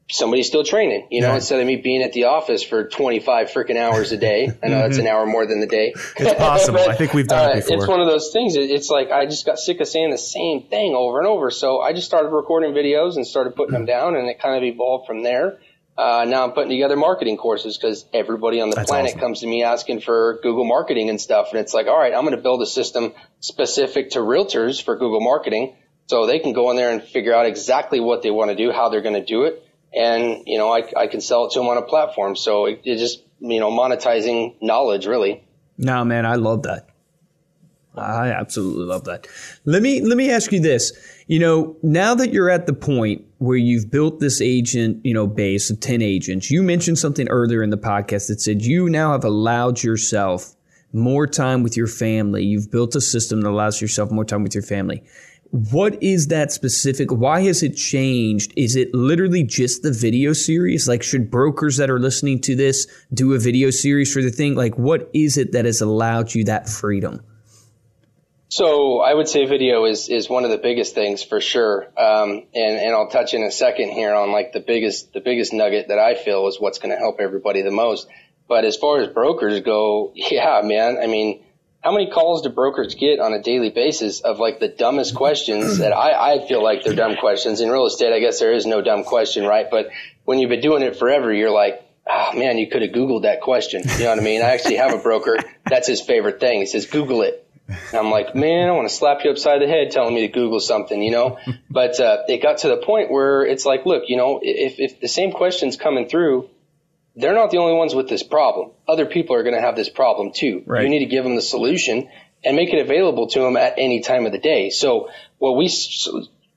somebody's still training, you know, Yeah. instead of me being at the office for 25 freaking hours a day. I know that's an hour more than the day. It's possible. I think we've done it before. Uh, It's one of those things. It's like I just got sick of saying the same thing over and over. So I just started recording videos and started putting them down, and it kind of evolved from there. Uh, now I'm putting together marketing courses because everybody on the That's planet awesome. comes to me asking for Google marketing and stuff. And it's like, all right, I'm going to build a system specific to realtors for Google marketing so they can go in there and figure out exactly what they want to do, how they're going to do it. And, you know, I, I can sell it to them on a platform. So it, it just, you know, monetizing knowledge really. No, man, I love that. I absolutely love that. Let me let me ask you this. You know, now that you're at the point where you've built this agent, you know, base of 10 agents, you mentioned something earlier in the podcast that said you now have allowed yourself more time with your family. You've built a system that allows yourself more time with your family. What is that specific? Why has it changed? Is it literally just the video series? Like, should brokers that are listening to this do a video series for the thing? Like, what is it that has allowed you that freedom? So I would say video is, is one of the biggest things for sure. Um, and, and I'll touch in a second here on like the biggest, the biggest nugget that I feel is what's going to help everybody the most. But as far as brokers go, yeah, man, I mean, how many calls do brokers get on a daily basis of like the dumbest questions that I, I feel like they're dumb questions in real estate? I guess there is no dumb question, right? But when you've been doing it forever, you're like, oh man, you could have Googled that question. You know what I mean? I actually have a broker. That's his favorite thing. He says, Google it. And I'm like, man, I want to slap you upside the head telling me to Google something, you know? But uh, it got to the point where it's like, look, you know, if, if the same question's coming through, they're not the only ones with this problem. Other people are going to have this problem too. Right. You need to give them the solution and make it available to them at any time of the day. So what we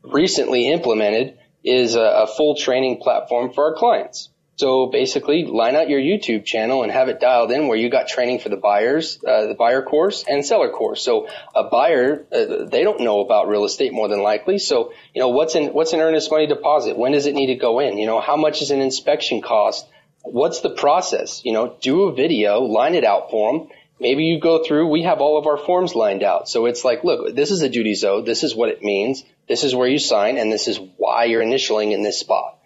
recently implemented is a, a full training platform for our clients. So basically, line out your YouTube channel and have it dialed in where you got training for the buyers, uh, the buyer course and seller course. So a buyer, uh, they don't know about real estate more than likely. So you know what's in what's an earnest money deposit? When does it need to go in? You know how much is an inspection cost? What's the process? You know, do a video, line it out for them. Maybe you go through, we have all of our forms lined out. So it's like, look, this is a duty zone. This is what it means. This is where you sign and this is why you're initialing in this spot.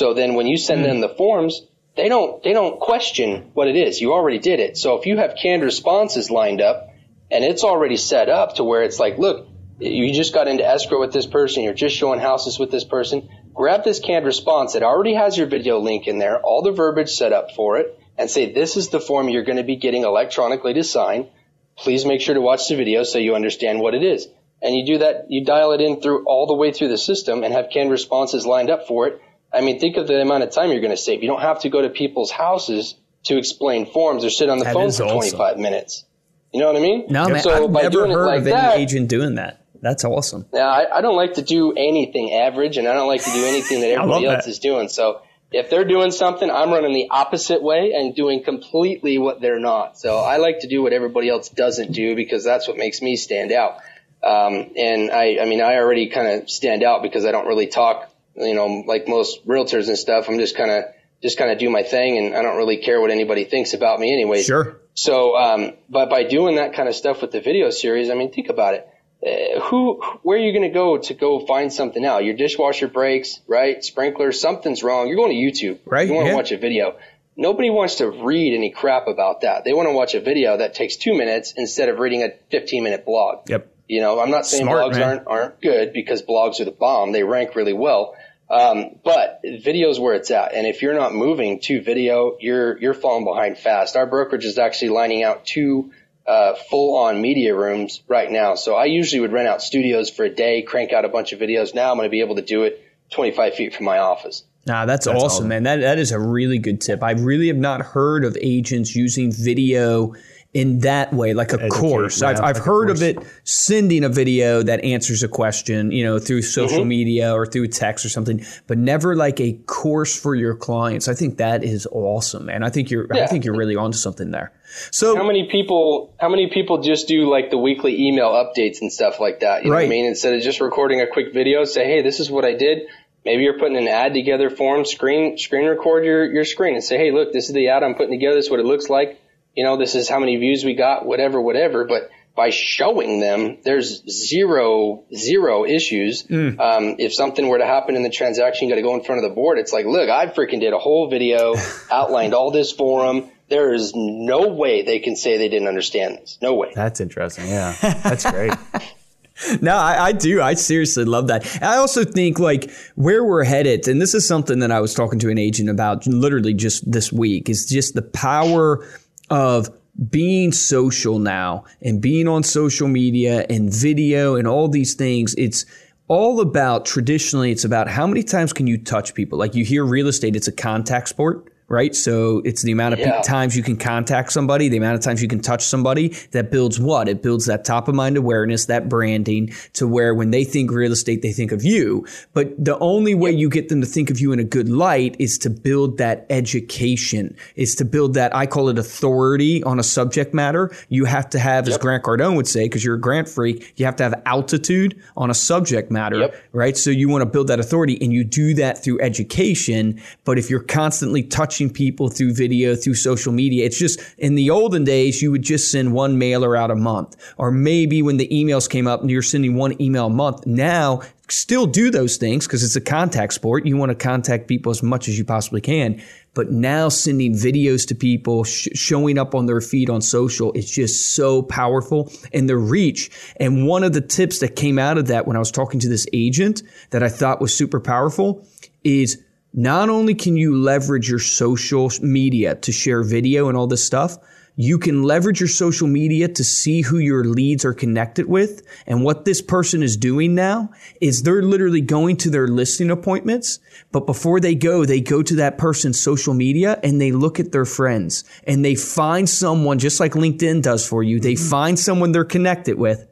So then when you send them hmm. the forms, they don't, they don't question what it is. You already did it. So if you have canned responses lined up and it's already set up to where it's like, look, you just got into escrow with this person. You're just showing houses with this person. Grab this canned response that already has your video link in there, all the verbiage set up for it, and say, this is the form you're going to be getting electronically to sign. Please make sure to watch the video so you understand what it is. And you do that, you dial it in through all the way through the system and have canned responses lined up for it. I mean, think of the amount of time you're going to save. You don't have to go to people's houses to explain forms or sit on the That phone for awesome. 25 minutes. You know what I mean? No, man, So I've never heard like of that- any agent doing that. That's awesome. Yeah, I, I don't like to do anything average, and I don't like to do anything that everybody else that. is doing. So if they're doing something, I'm running the opposite way and doing completely what they're not. So I like to do what everybody else doesn't do because that's what makes me stand out. Um, and I, I mean, I already kind of stand out because I don't really talk, you know, like most realtors and stuff. I'm just kind of, just kind of do my thing, and I don't really care what anybody thinks about me, anyway. Sure. So, um, but by doing that kind of stuff with the video series, I mean, think about it. Uh, who, where are you going to go to go find something out? Your dishwasher breaks, right? Sprinkler, something's wrong. You're going to YouTube. Right, You want to yeah. watch a video. Nobody wants to read any crap about that. They want to watch a video that takes two minutes instead of reading a 15 minute blog. Yep. You know, I'm not saying Smart, blogs man. aren't aren't good because blogs are the bomb. They rank really well. Um, but is where it's at. And if you're not moving to video, you're you're falling behind fast. Our brokerage is actually lining out two uh, full on media rooms right now. So I usually would rent out studios for a day, crank out a bunch of videos. Now I'm going to be able to do it 25 feet from my office. Nah, that's, awesome, awesome. man. That that is a really good tip. I really have not heard of agents using video in that way, like a course. yeah, I've, I've like a heard of it sending a video that answers a question, you know, through social Mm-hmm. media or through text or something, but never like a course for your clients. I think that is awesome, man. I think you're I think you're really onto something there. So How many people? How many people just do like the weekly email updates and stuff like that? You know what I mean? Instead of just recording a quick video, say, "Hey, this is what I did." Maybe you're putting an ad together for them. Screen screen record your your screen and say, hey, look, this is the ad I'm putting together. This is what it looks like. You know, this is how many views we got. Whatever, whatever. But by showing them, there's zero zero issues. Mm. Um, if something were to happen in the transaction, you got to go in front of the board. It's like, look, I freaking did a whole video, outlined all this for them. There is no way they can say they didn't understand this. No way. That's interesting. Yeah, that's great. no, I, I, do. I seriously love that. I also think like where we're headed, and this is something that I was talking to an agent about literally just this week, is just the power of being social now and being on social media and video and all these things. It's all about traditionally, it's about how many times can you touch people? Like you hear real estate, it's a contact sport right? So it's the amount of yeah. times you can contact somebody, the amount of times you can touch somebody that builds what? It builds that top of mind awareness, that branding to where when they think real estate, they think of you. But the only way you get them to think of you in a good light is to build that education, is to build that, I call it authority on a subject matter. You have to have, yep. as Grant Cardone would say, because you're a grant freak, you have to have altitude on a subject matter, yep. right? So you want to build that authority and you do that through education. But if you're constantly touching people through video, through social media. It's just in the olden days, you would just send one mailer out a month. Or maybe when the emails came up, you're sending one email a month. Now, still do those things because it's a contact sport. You want to contact people as much as you possibly can. But now sending videos to people, sh- showing up on their feed on social, it's just so powerful and the reach. And one of the tips that came out of that when I was talking to this agent that I thought was super powerful is not only can you leverage your social media to share video and all this stuff, you can leverage your social media to see who your leads are connected with. And what this person is doing now is they're literally going to their listing appointments. But before they go, they go to that person's social media and they look at their friends and they find someone just like LinkedIn does for you. They mm-hmm. find someone they're connected with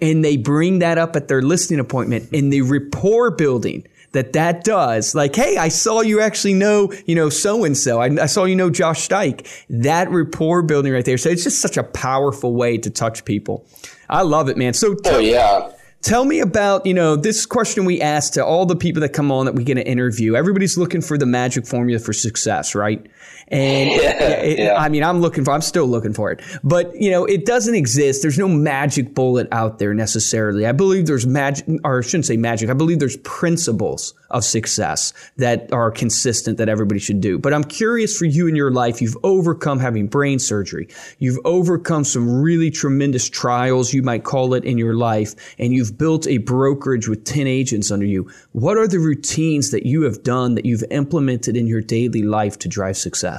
and they bring that up at their listing appointment and the rapport building that that does. Like, hey, I saw you actually know, you know, so and so. I saw you know Josh Steich. That rapport building right there. So it's just such a powerful way to touch people. I love it, man. So oh, tell, oh yeah. Tell me about, you know, this question we asked to all the people that come on that we get an interview. Everybody's looking for the magic formula for success, right? And yeah, it, yeah. I mean, I'm looking for, I'm still looking for it, but you know, it doesn't exist. There's no magic bullet out there necessarily. I believe there's magic, or I shouldn't say magic. I believe there's principles of success that are consistent that everybody should do. But I'm curious for you in your life, you've overcome having brain surgery. You've overcome some really tremendous trials, you might call it in your life, and you've built a brokerage with 10 agents under you. What are the routines that you have done that you've implemented in your daily life to drive success?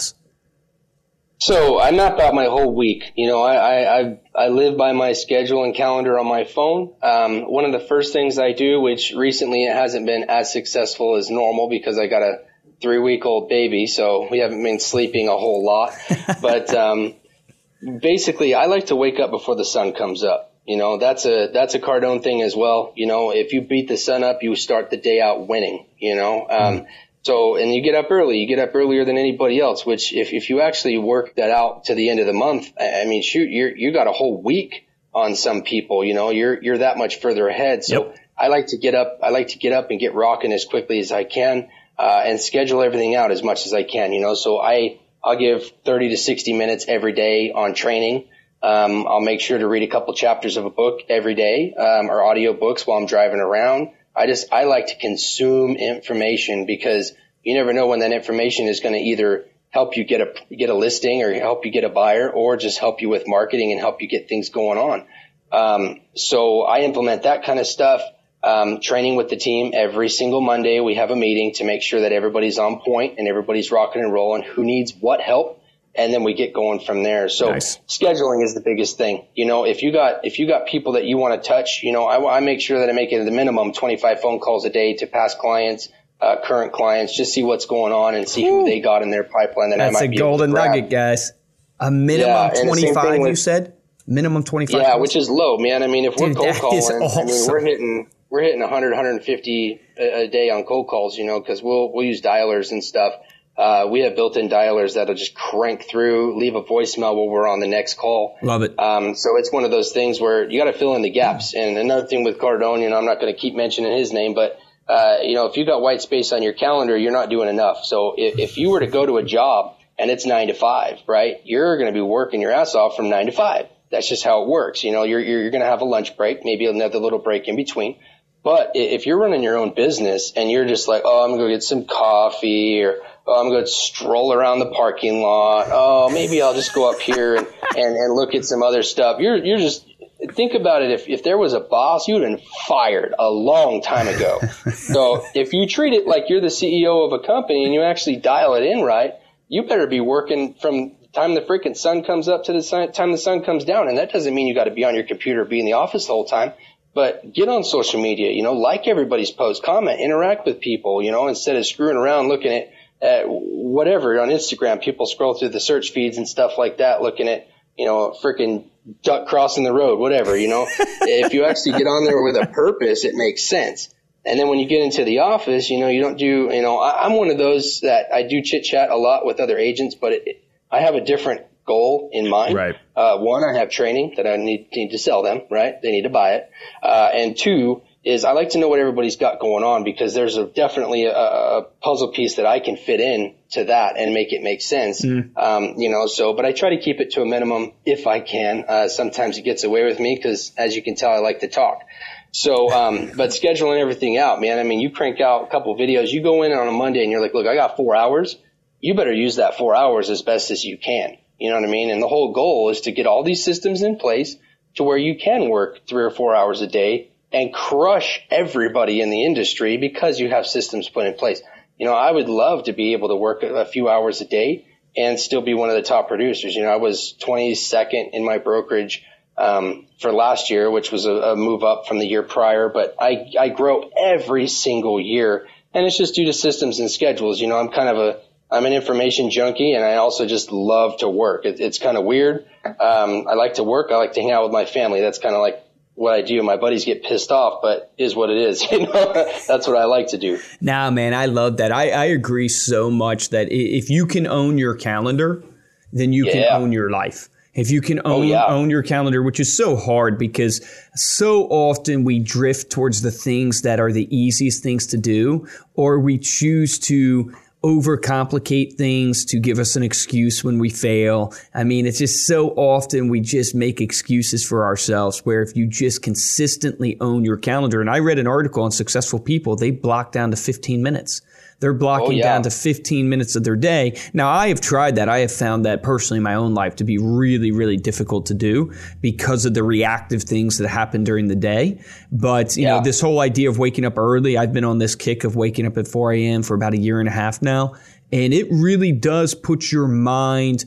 So I map out my whole week. You know, I, I, I live by my schedule and calendar on my phone. Um, one of the first things I do, which recently it hasn't been as successful as normal because I got a three week old baby, so we haven't been sleeping a whole lot. but um, basically, I like to wake up before the sun comes up. You know, that's a that's a Cardone thing as well. You know, if you beat the sun up, you start the day out winning. You know, um, mm. So, and you get up early, you get up earlier than anybody else, which if, if you actually work that out to the end of the month, I mean, shoot, you're, you got a whole week on some people, you know, you're, you're that much further ahead. So yep. I like to get up, I like to get up and get rocking as quickly as I can, uh, and schedule everything out as much as I can, you know, so I, I'll give 30 to 60 minutes every day on training. Um, I'll make sure to read a couple chapters of a book every day, um, or audio books while I'm driving around. I just, I like to consume information because you never know when that information is going to either help you get a, get a listing or help you get a buyer or just help you with marketing and help you get things going on. Um, so I implement that kind of stuff. Um, training with the team every single Monday. We have a meeting to make sure that everybody's on point and everybody's rocking and rolling. Who needs what help? And then we get going from there. So nice. scheduling is the biggest thing. You know, if you got if you got people that you want to touch, you know, I, I make sure that I make it the minimum 25 phone calls a day to past clients, uh, current clients, just see what's going on and see Ooh. who they got in their pipeline. That That's I might a golden nugget, guys. A minimum yeah, 25, you said. Minimum 25. Yeah, which is low, man. I mean, if we're cold calling, awesome. I mean, we're hitting we're hitting 100, 150 a, a day on cold calls, you know, because we'll we'll use dialers and stuff. Uh, we have built-in dialers that'll just crank through, leave a voicemail while we're on the next call. Love it. Um, so it's one of those things where you got to fill in the gaps. And another thing with Cardone, you know, I'm not going to keep mentioning his name, but uh, you know, if you got white space on your calendar, you're not doing enough. So if, if you were to go to a job and it's nine to five, right, you're going to be working your ass off from nine to five. That's just how it works. You know, you're, you're, you're going to have a lunch break, maybe another little break in between. But if you're running your own business and you're just like, oh, I'm going to go get some coffee or, oh, I'm going to stroll around the parking lot. Oh, maybe I'll just go up here and, and, and look at some other stuff. You're, you're just, think about it. If, if there was a boss, you'd have been fired a long time ago. so if you treat it like you're the CEO of a company and you actually dial it in right, you better be working from the time the freaking sun comes up to the time the sun comes down. And that doesn't mean you got to be on your computer, be in the office the whole time. But get on social media, you know, like everybody's post, comment, interact with people, you know, instead of screwing around looking at, at whatever on Instagram, people scroll through the search feeds and stuff like that, looking at, you know, freaking duck crossing the road, whatever, you know. if you actually get on there with a purpose, it makes sense. And then when you get into the office, you know, you don't do, you know, I, am one of those that I do chit chat a lot with other agents, but it, it, I have a different goal in mind. Right. Uh, one, I have training that I need, need to sell them, right? They need to buy it. Uh, and two, is I like to know what everybody's got going on because there's a, definitely a, a, puzzle piece that I can fit in to that and make it make sense. Mm. Um, you know, so, but I try to keep it to a minimum if I can. Uh, sometimes it gets away with me because as you can tell, I like to talk. So, um, but scheduling everything out, man. I mean, you crank out a couple videos, you go in on a Monday and you're like, look, I got four hours. You better use that four hours as best as you can. You know what I mean? And the whole goal is to get all these systems in place to where you can work three or four hours a day and crush everybody in the industry because you have systems put in place. You know, I would love to be able to work a few hours a day and still be one of the top producers. You know, I was 22nd in my brokerage um, for last year, which was a, a, move up from the year prior. But I, I grow every single year, and it's just due to systems and schedules. You know, I'm kind of a I'm an information junkie, and I also just love to work. It, it's kind of weird. Um, I like to work. I like to hang out with my family. That's kind of like what I do. My buddies get pissed off, but is what it is. You know, that's what I like to do. Nah, man, I love that. I, I agree so much that if you can own your calendar, then you yeah. can own your life. If you can oh, own, oh, yeah. own your calendar, which is so hard because so often we drift towards the things that are the easiest things to do, or we choose to overcomplicate things to give us an excuse when we fail. I mean, it's just so often we just make excuses for ourselves where if you just consistently own your calendar, and I read an article on successful people, they block down to 15 minutes. They're oh, blocking oh, yeah. down to 15 minutes of their day. Now, I have tried that. I have found that personally in my own life to be really, really difficult to do because of the reactive things that happen during the day. But, you yeah. know, this whole idea of waking up early, I've been on this kick of waking up at 4 a.m. for about a year and a half now. And it really does put your mind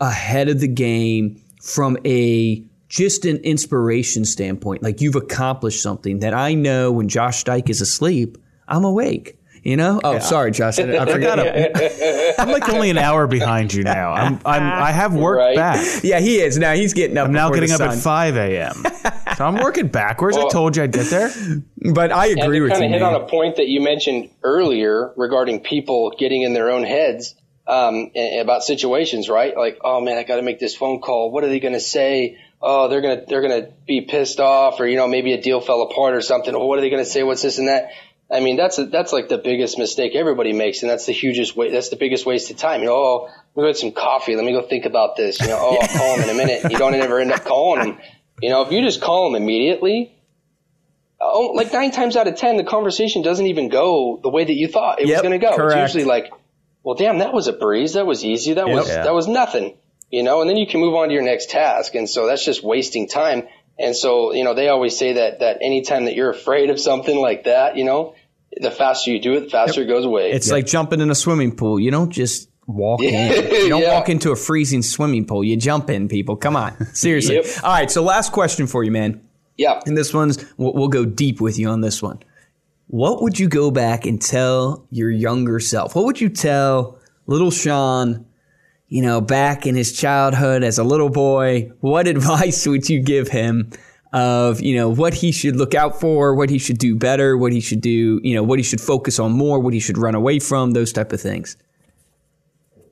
ahead of the game from a just an inspiration standpoint. Like you've accomplished something that I know when Josh Steich is asleep, I'm awake. You know? Oh, yeah. sorry, Josh. I, I forgot. I'm like only an hour behind you now. I'm, I'm I have work right. back. Yeah, he is. Now he's getting up. I'm now getting up at 5 a.m. so I'm working backwards. Well, I told you I'd get there. But I agree with kind you. Kind of hit on a point that you mentioned earlier regarding people getting in their own heads um, about situations, right? Like, oh man, I got to make this phone call. What are they going to say? Oh, they're gonna they're gonna be pissed off, or you know, maybe a deal fell apart or something. Well, what are they going to say? What's this and that? I mean, that's a, that's like the biggest mistake everybody makes, and that's the hugest way. That's the biggest waste of time. You know, oh, let me go get some coffee. Let me go think about this. You know, oh, I'll call him in a minute. You don't ever end up calling him. You know, if you just call him immediately, oh, like nine times out of ten, the conversation doesn't even go the way that you thought it yep, was going to go. Correct. It's usually like, well, damn, that was a breeze. That was easy. That yep. was yeah. that was nothing. You know, and then you can move on to your next task. And so that's just wasting time. And so, you know, they always say that, that anytime that you're afraid of something like that, you know, the faster you do it, the faster yep. it goes away. It's yep. like jumping in a swimming pool. You don't just walk in. You don't yeah. walk into a freezing swimming pool. You jump in, people. Come on. Seriously. yep. All right. So last question for you, man. Yeah. And this one's, we'll, we'll go deep with you on this one. What would you go back and tell your younger self? What would you tell little Sean you know, back in his childhood as a little boy, what advice would you give him of, you know, what he should look out for, what he should do better, what he should do, you know, what he should focus on more, what he should run away from, those type of things?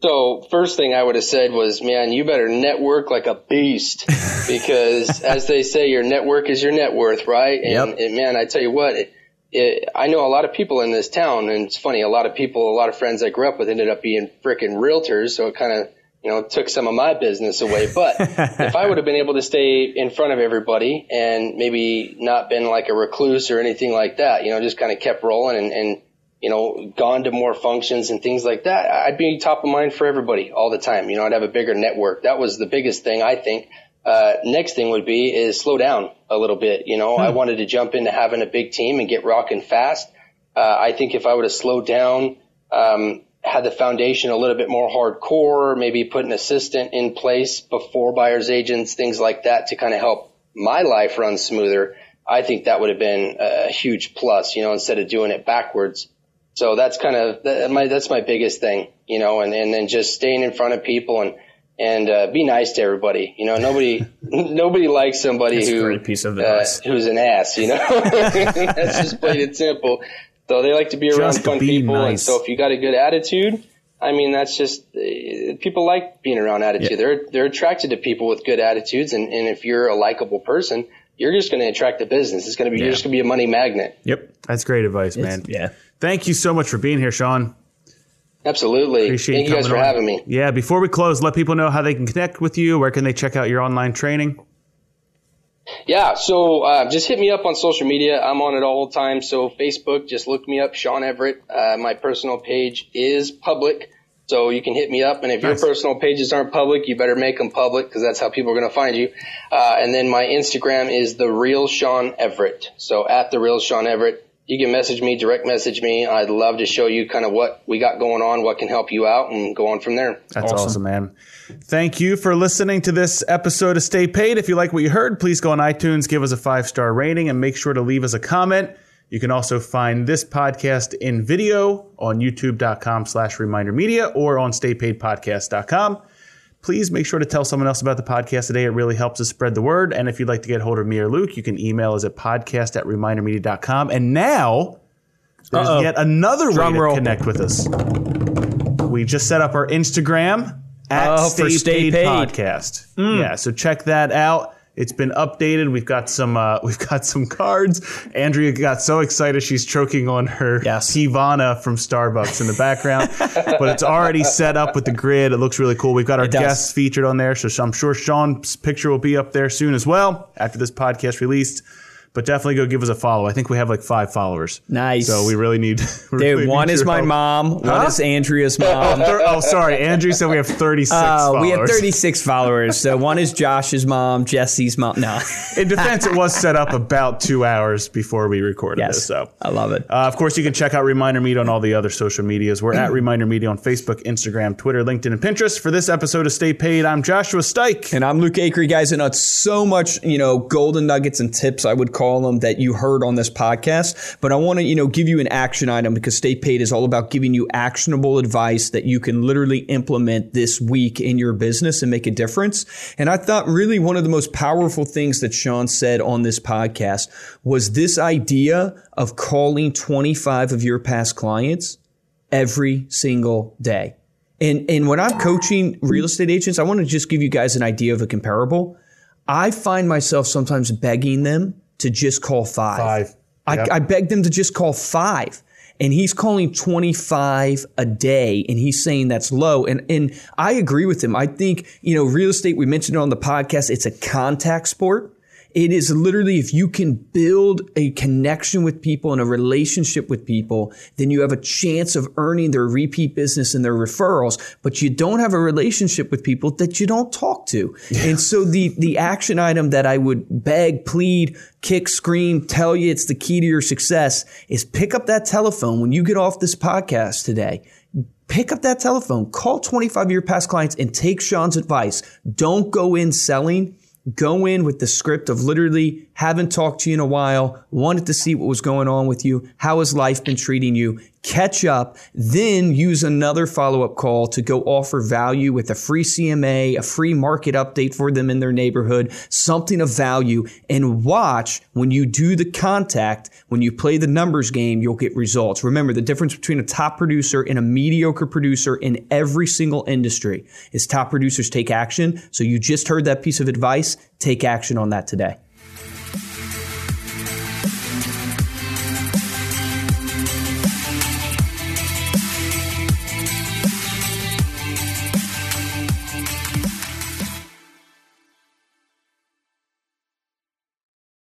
So first thing I would have said was, man, you better network like a beast because as they say, your network is your net worth, right? And, yep. and man, I tell you what, it, it, I know a lot of people in this town, and it's funny. A lot of people, a lot of friends I grew up with, ended up being freaking realtors. So it kind of you know, took some of my business away. But if I would have been able to stay in front of everybody and maybe not been like a recluse or anything like that, you know, just kind of kept rolling and, and, you know, gone to more functions and things like that, I'd be top of mind for everybody all the time. You know, I'd have a bigger network. That was the biggest thing I think. Uh, next thing would be is slow down a little bit. You know, hmm. I wanted to jump into having a big team and get rocking fast. Uh, I think if I would have slowed down, um, had the foundation a little bit more hardcore, maybe put an assistant in place before buyer's agents, things like that to kind of help my life run smoother. I think that would have been a huge plus, you know, instead of doing it backwards. So that's kind of my that's my biggest thing, you know, and and then just staying in front of people and and uh, be nice to everybody. You know, nobody nobody likes somebody that's who piece of uh, who's an ass. You know, that's just plain and simple. So they like to be around just fun be people. Nice. And so if you got a good attitude, I mean, that's just uh, people like being around attitude. Yeah. They're they're attracted to people with good attitudes, and, and if you're a likable person, you're just going to attract the business. It's going to be yeah. you're just going to be a money magnet. Yep, that's great advice, man. It's, yeah. Thank you so much for being here, Sean. Absolutely. Appreciate Thank you guys for on. having me. Yeah. Before we close, let people know how they can connect with you. Where can they check out your online training? Yeah, so uh, just hit me up on social media. I'm on it all the time. So Facebook, just look me up, Sean Everett. Uh, my personal page is public, so you can hit me up. And if nice. your personal pages aren't public, you better make them public because that's how people are going to find you. Uh, and then my Instagram is the real Sean Everett. So at the real Sean Everett you can message me, direct message me. I'd love to show you kind of what we got going on, what can help you out, and go on from there. That's awesome. awesome, man. Thank you for listening to this episode of Stay Paid. If you like what you heard, please go on iTunes, give us a five star rating, and make sure to leave us a comment. You can also find this podcast in video on youtube.com slash reminder media or on staypaidpodcast.com please make sure to tell someone else about the podcast today. It really helps us spread the word. And if you'd like to get hold of me or Luke, you can email us at podcast at remindermedia.com. And now there's Uh-oh. yet another Drum way to roll. connect with us. We just set up our Instagram at oh, Stay, Stay Paid, Paid, Podcast. Mm. Yeah, so check that out. It's been updated. We've got some uh, we've got some cards. Andrea got so excited she's choking on her yes. Teavana from Starbucks in the background. but it's already set up with the grid. It looks really cool. We've got our guests featured on there, so I'm sure Sean's picture will be up there soon as well after this podcast released but definitely go give us a follow. I think we have like five followers. Nice. So we really need. We Dude, really one is my help. mom. Huh? One is Andrea's mom. oh, oh, sorry, Andrew said we have thirty six. Uh, we have thirty six followers. So one is Josh's mom, Jesse's mom. No. In defense, it was set up about two hours before we recorded yes, this. So I love it. Uh, of course, you can check out Reminder Media on all the other social medias. We're at Reminder Media on Facebook, Instagram, Twitter, LinkedIn, and Pinterest. For this episode of Stay Paid, I'm Joshua Steich, and I'm Luke Acree, guys. And it's so much, you know, golden nuggets and tips I would call them that you heard on this podcast, but I want to, you know, give you an action item because Stay Paid is all about giving you actionable advice that you can literally implement this week in your business and make a difference. And I thought really one of the most powerful things that Sean said on this podcast was this idea of calling 25 of your past clients every single day. And, and when I'm coaching real estate agents, I want to just give you guys an idea of a comparable. I find myself sometimes begging them to just call five. Five. Yep. I, I begged them to just call five. And he's calling 25 a day and he's saying that's low. And, and I agree with him. I think, you know, real estate, we mentioned it on the podcast, it's a contact sport. It is literally if you can build a connection with people and a relationship with people, then you have a chance of earning their repeat business and their referrals. But you don't have a relationship with people that you don't talk to. Yeah. And so the, the action item that I would beg, plead, kick, scream, tell you it's the key to your success is pick up that telephone when you get off this podcast today pick up that telephone, call 25 of your past clients and take Sean's advice. Don't go in selling go in with the script of literally haven't talked to you in a while, wanted to see what was going on with you, how has life been treating you, catch up, then use another follow up call to go offer value with a free CMA, a free market update for them in their neighborhood, something of value, and watch when you do the contact, when you play the numbers game, you'll get results. Remember, the difference between a top producer and a mediocre producer in every single industry is top producers take action. So you just heard that piece of advice. Take action on that today.